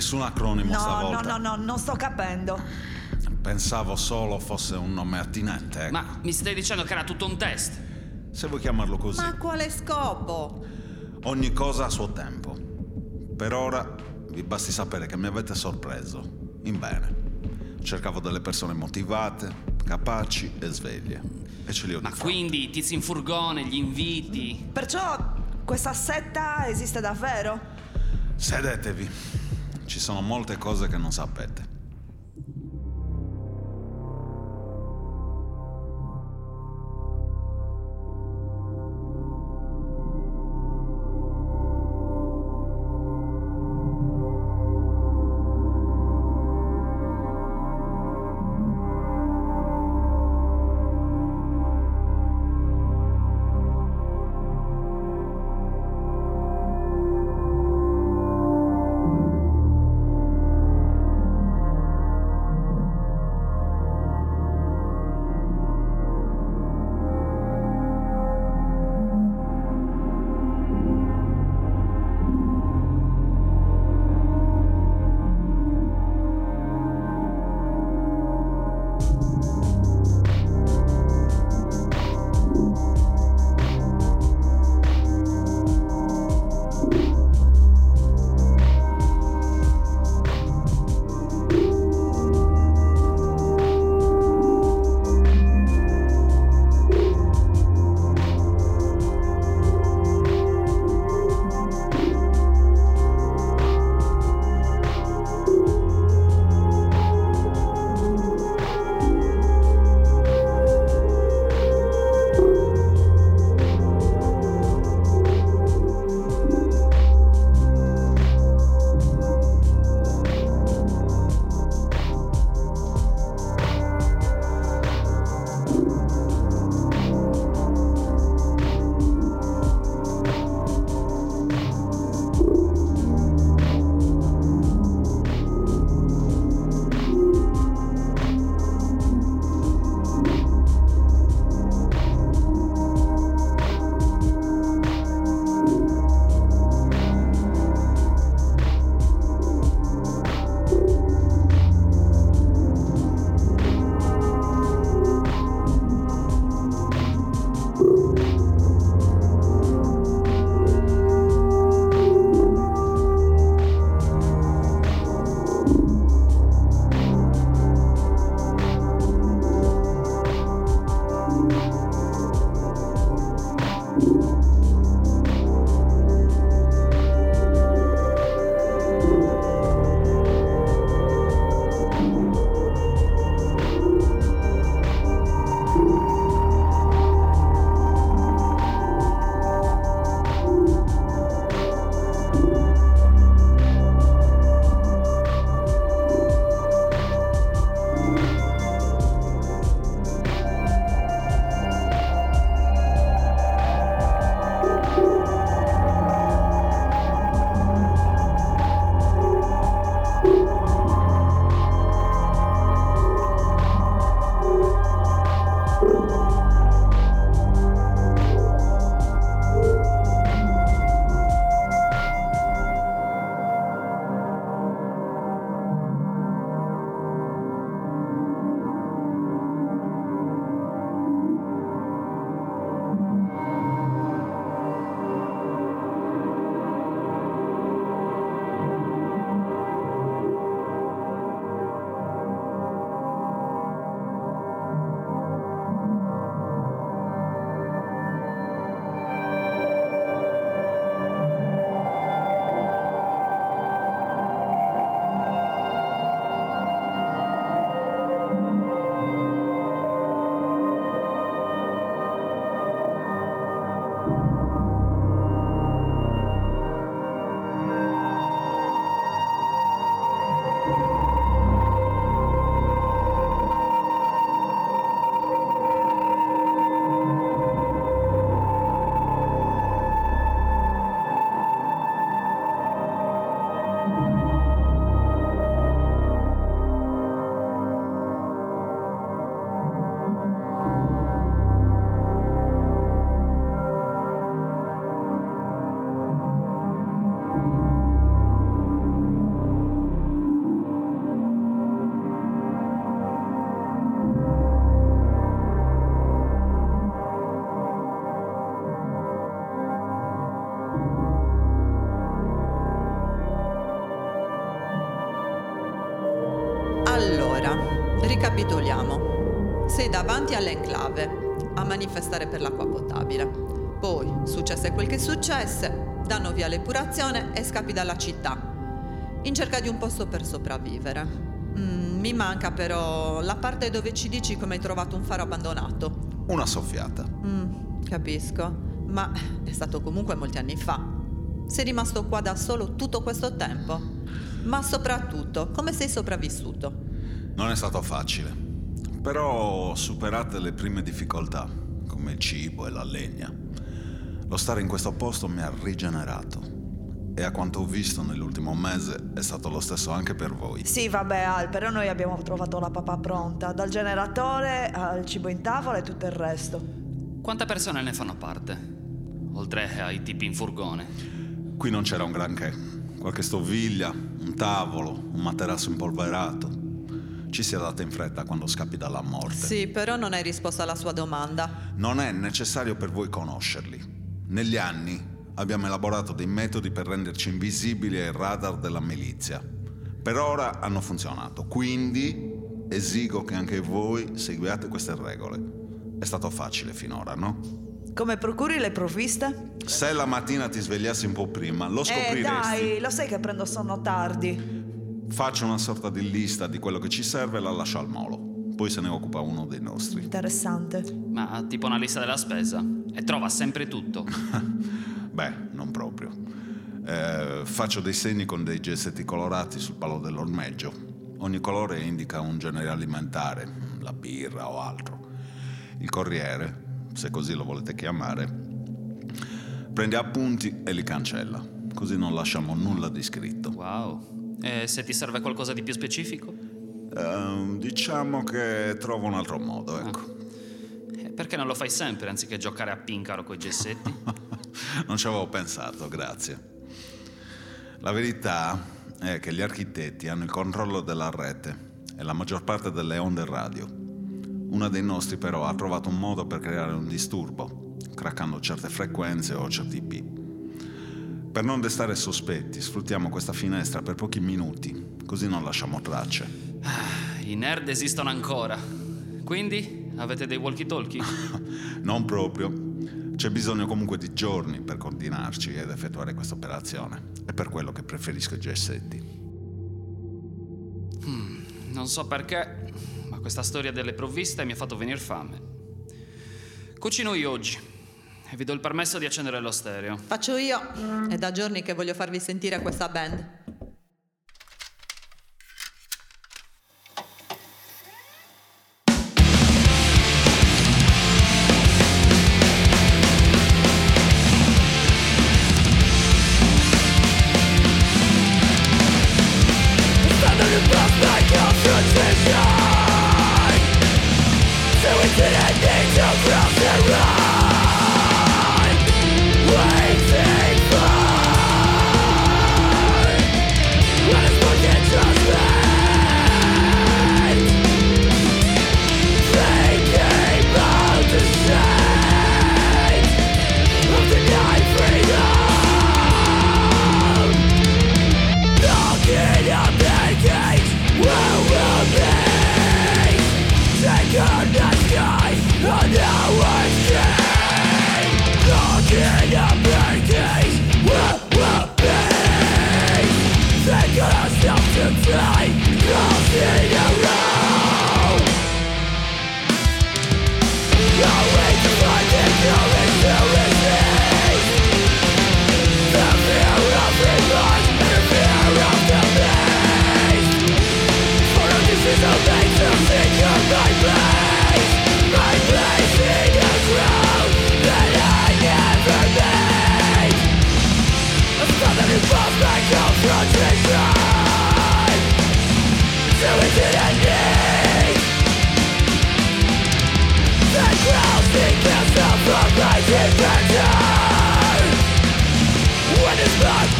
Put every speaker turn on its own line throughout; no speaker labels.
Nessun acronimo
No, no,
stavolta.
no, no, non sto capendo.
Pensavo solo fosse un nome attinente. ecco.
Ma mi stai dicendo che era tutto un test?
Se vuoi chiamarlo così.
Ma a quale scopo?
Ogni cosa a suo tempo. Per ora vi basti sapere che mi avete sorpreso. In bene. Cercavo delle persone motivate, capaci e sveglie. E ce li ho di
Ma
fronte.
quindi i tizi in furgone, gli inviti.
Perciò questa setta esiste davvero?
Sedetevi. Ci sono molte cose che non sapete.
Ricapitoliamo. Sei davanti all'enclave a manifestare per l'acqua potabile. Poi successe quel che successe, danno via l'epurazione e scappi dalla città, in cerca di un posto per sopravvivere. Mm, mi manca però la parte dove ci dici come hai trovato un faro abbandonato.
Una soffiata.
Mm, capisco, ma è stato comunque molti anni fa. Sei rimasto qua da solo tutto questo tempo. Ma soprattutto, come sei sopravvissuto?
Non è stato facile. Però superate le prime difficoltà, come il cibo e la legna. Lo stare in questo posto mi ha rigenerato. E a quanto ho visto nell'ultimo mese è stato lo stesso anche per voi.
Sì, vabbè, Al, però noi abbiamo trovato la papà pronta, dal generatore al cibo in tavola e tutto il resto.
Quante persone ne fanno parte? Oltre ai tipi in furgone.
Qui non c'era un granché. Qualche stoviglia, un tavolo, un materasso impolverato. Ci si è data in fretta quando scappi dalla morte.
Sì, però non hai risposto alla sua domanda.
Non è necessario per voi conoscerli. Negli anni abbiamo elaborato dei metodi per renderci invisibili ai radar della milizia. Per ora hanno funzionato, quindi esigo che anche voi seguiate queste regole. È stato facile finora, no?
Come procuri le provviste?
Se la mattina ti svegliassi un po' prima, lo
Eh
scopriresti.
dai, lo sai che prendo sonno tardi.
Faccio una sorta di lista di quello che ci serve e la lascio al molo. Poi se ne occupa uno dei nostri.
Interessante.
Ma tipo una lista della spesa. E trova sempre tutto.
Beh, non proprio. Eh, faccio dei segni con dei gessetti colorati sul palo dell'ormeggio. Ogni colore indica un genere alimentare, la birra o altro. Il corriere, se così lo volete chiamare, prende appunti e li cancella. Così non lasciamo nulla di scritto.
Wow. E se ti serve qualcosa di più specifico?
Ehm, diciamo che trovo un altro modo, ecco.
E perché non lo fai sempre anziché giocare a pincaro coi gessetti?
non ci avevo pensato, grazie. La verità è che gli architetti hanno il controllo della rete e la maggior parte delle onde radio. Uno dei nostri però ha trovato un modo per creare un disturbo, craccando certe frequenze o certi IP. Per non destare sospetti, sfruttiamo questa finestra per pochi minuti, così non lasciamo tracce.
I nerd esistono ancora. Quindi avete dei walkie-talkie?
Non proprio. C'è bisogno comunque di giorni per coordinarci ed effettuare questa operazione. È per quello che preferisco i gessetti.
Non so perché, ma questa storia delle provviste mi ha fatto venire fame. Cucino io oggi vi do il permesso di accendere lo stereo.
Faccio io. È da giorni che voglio farvi sentire questa band.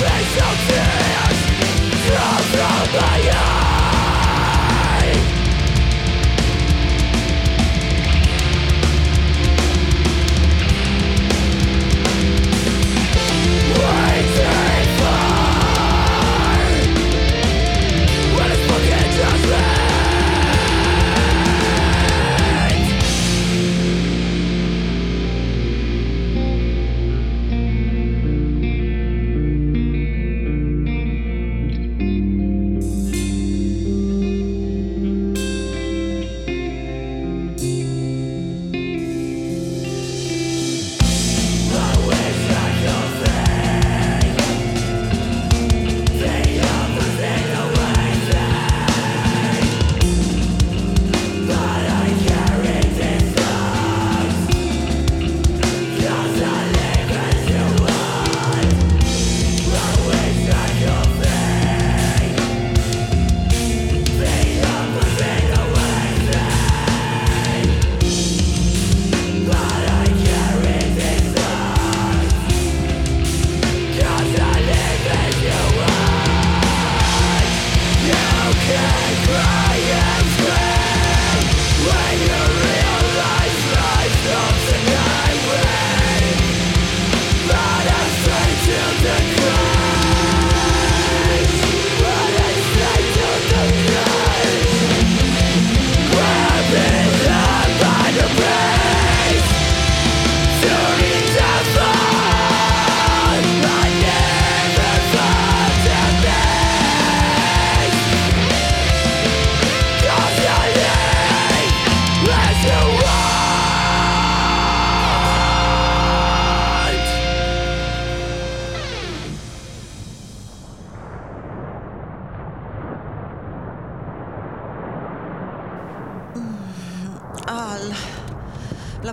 Please
don't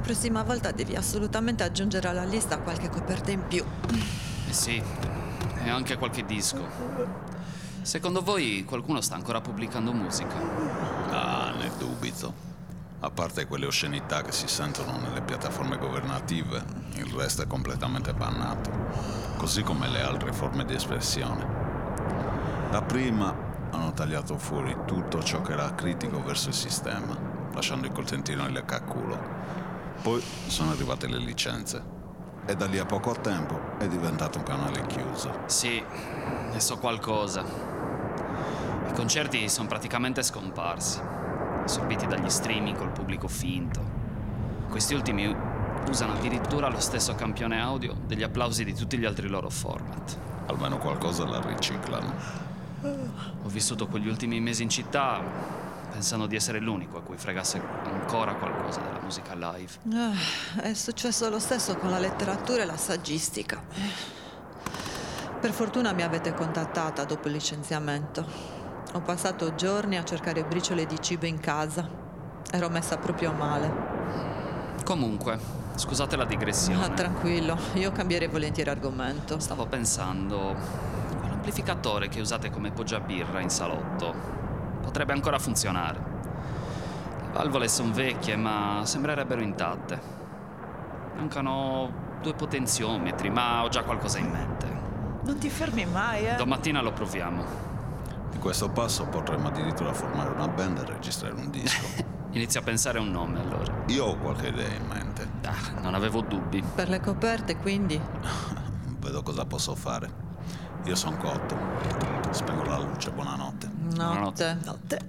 prossima volta devi assolutamente aggiungere alla lista qualche coperta in più.
Eh sì, e anche qualche disco. Secondo voi qualcuno sta ancora pubblicando musica?
Ah, ne dubito. A parte quelle oscenità che si sentono nelle piattaforme governative, il resto è completamente bannato, così come le altre forme di espressione. Da prima hanno tagliato fuori tutto ciò che era critico verso il sistema, lasciando il contentino e il cacculo. Poi sono arrivate le licenze e da lì a poco tempo è diventato un canale chiuso.
Sì, ne so qualcosa. I concerti sono praticamente scomparsi, assorbiti dagli streaming col pubblico finto. Questi ultimi usano addirittura lo stesso campione audio degli applausi di tutti gli altri loro format.
Almeno qualcosa la riciclano.
Ho vissuto quegli ultimi mesi in città pensando di essere l'unico a cui fregasse ancora qualcosa della musica live.
Ah, è successo lo stesso con la letteratura e la saggistica. Per fortuna mi avete contattata dopo il licenziamento. Ho passato giorni a cercare briciole di cibo in casa. Ero messa proprio male.
Comunque, scusate la digressione.
Ah, tranquillo, io cambierei volentieri argomento.
Stavo pensando, quell'amplificatore che usate come poggiabirra in salotto potrebbe ancora funzionare. Le valvole sono vecchie, ma sembrerebbero intatte. Mancano due potenziometri, ma ho già qualcosa in mente.
Non ti fermi mai, eh?
Domattina lo proviamo.
Di questo passo potremmo addirittura formare una band e registrare un disco.
Inizia a pensare a un nome allora.
Io ho qualche idea in mente.
Ah, non avevo dubbi.
Per le coperte, quindi?
Vedo cosa posso fare. Io sono cotto. Spengo la luce, buonanotte.
No,
no, no, te. Te.